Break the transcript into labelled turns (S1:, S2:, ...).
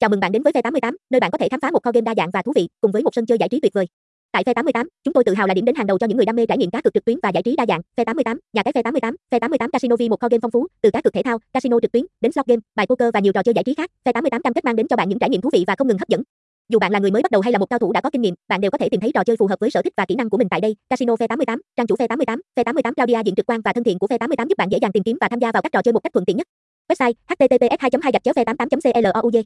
S1: Chào mừng bạn đến với Phe 88, nơi bạn có thể khám phá một kho game đa dạng và thú vị, cùng với một sân chơi giải trí tuyệt vời. Tại Phe 88, chúng tôi tự hào là điểm đến hàng đầu cho những người đam mê trải nghiệm cá cược trực tuyến và giải trí đa dạng. Phe 88, nhà cái Phe 88, Phe 88 Casino Vi một kho game phong phú, từ cá cược thể thao, casino trực tuyến đến slot game, bài poker và nhiều trò chơi giải trí khác. Phe 88 cam kết mang đến cho bạn những trải nghiệm thú vị và không ngừng hấp dẫn. Dù bạn là người mới bắt đầu hay là một cao thủ đã có kinh nghiệm, bạn đều có thể tìm thấy trò chơi phù hợp với sở thích và kỹ năng của mình tại đây. Casino Phe 88, trang chủ Phe 88, Phe 88 Claudia diện trực quan và thân thiện của Phe 88 giúp bạn dễ dàng tìm kiếm và tham gia vào các trò chơi một cách thuận tiện nhất. Website: https 2 2 v 88 cluj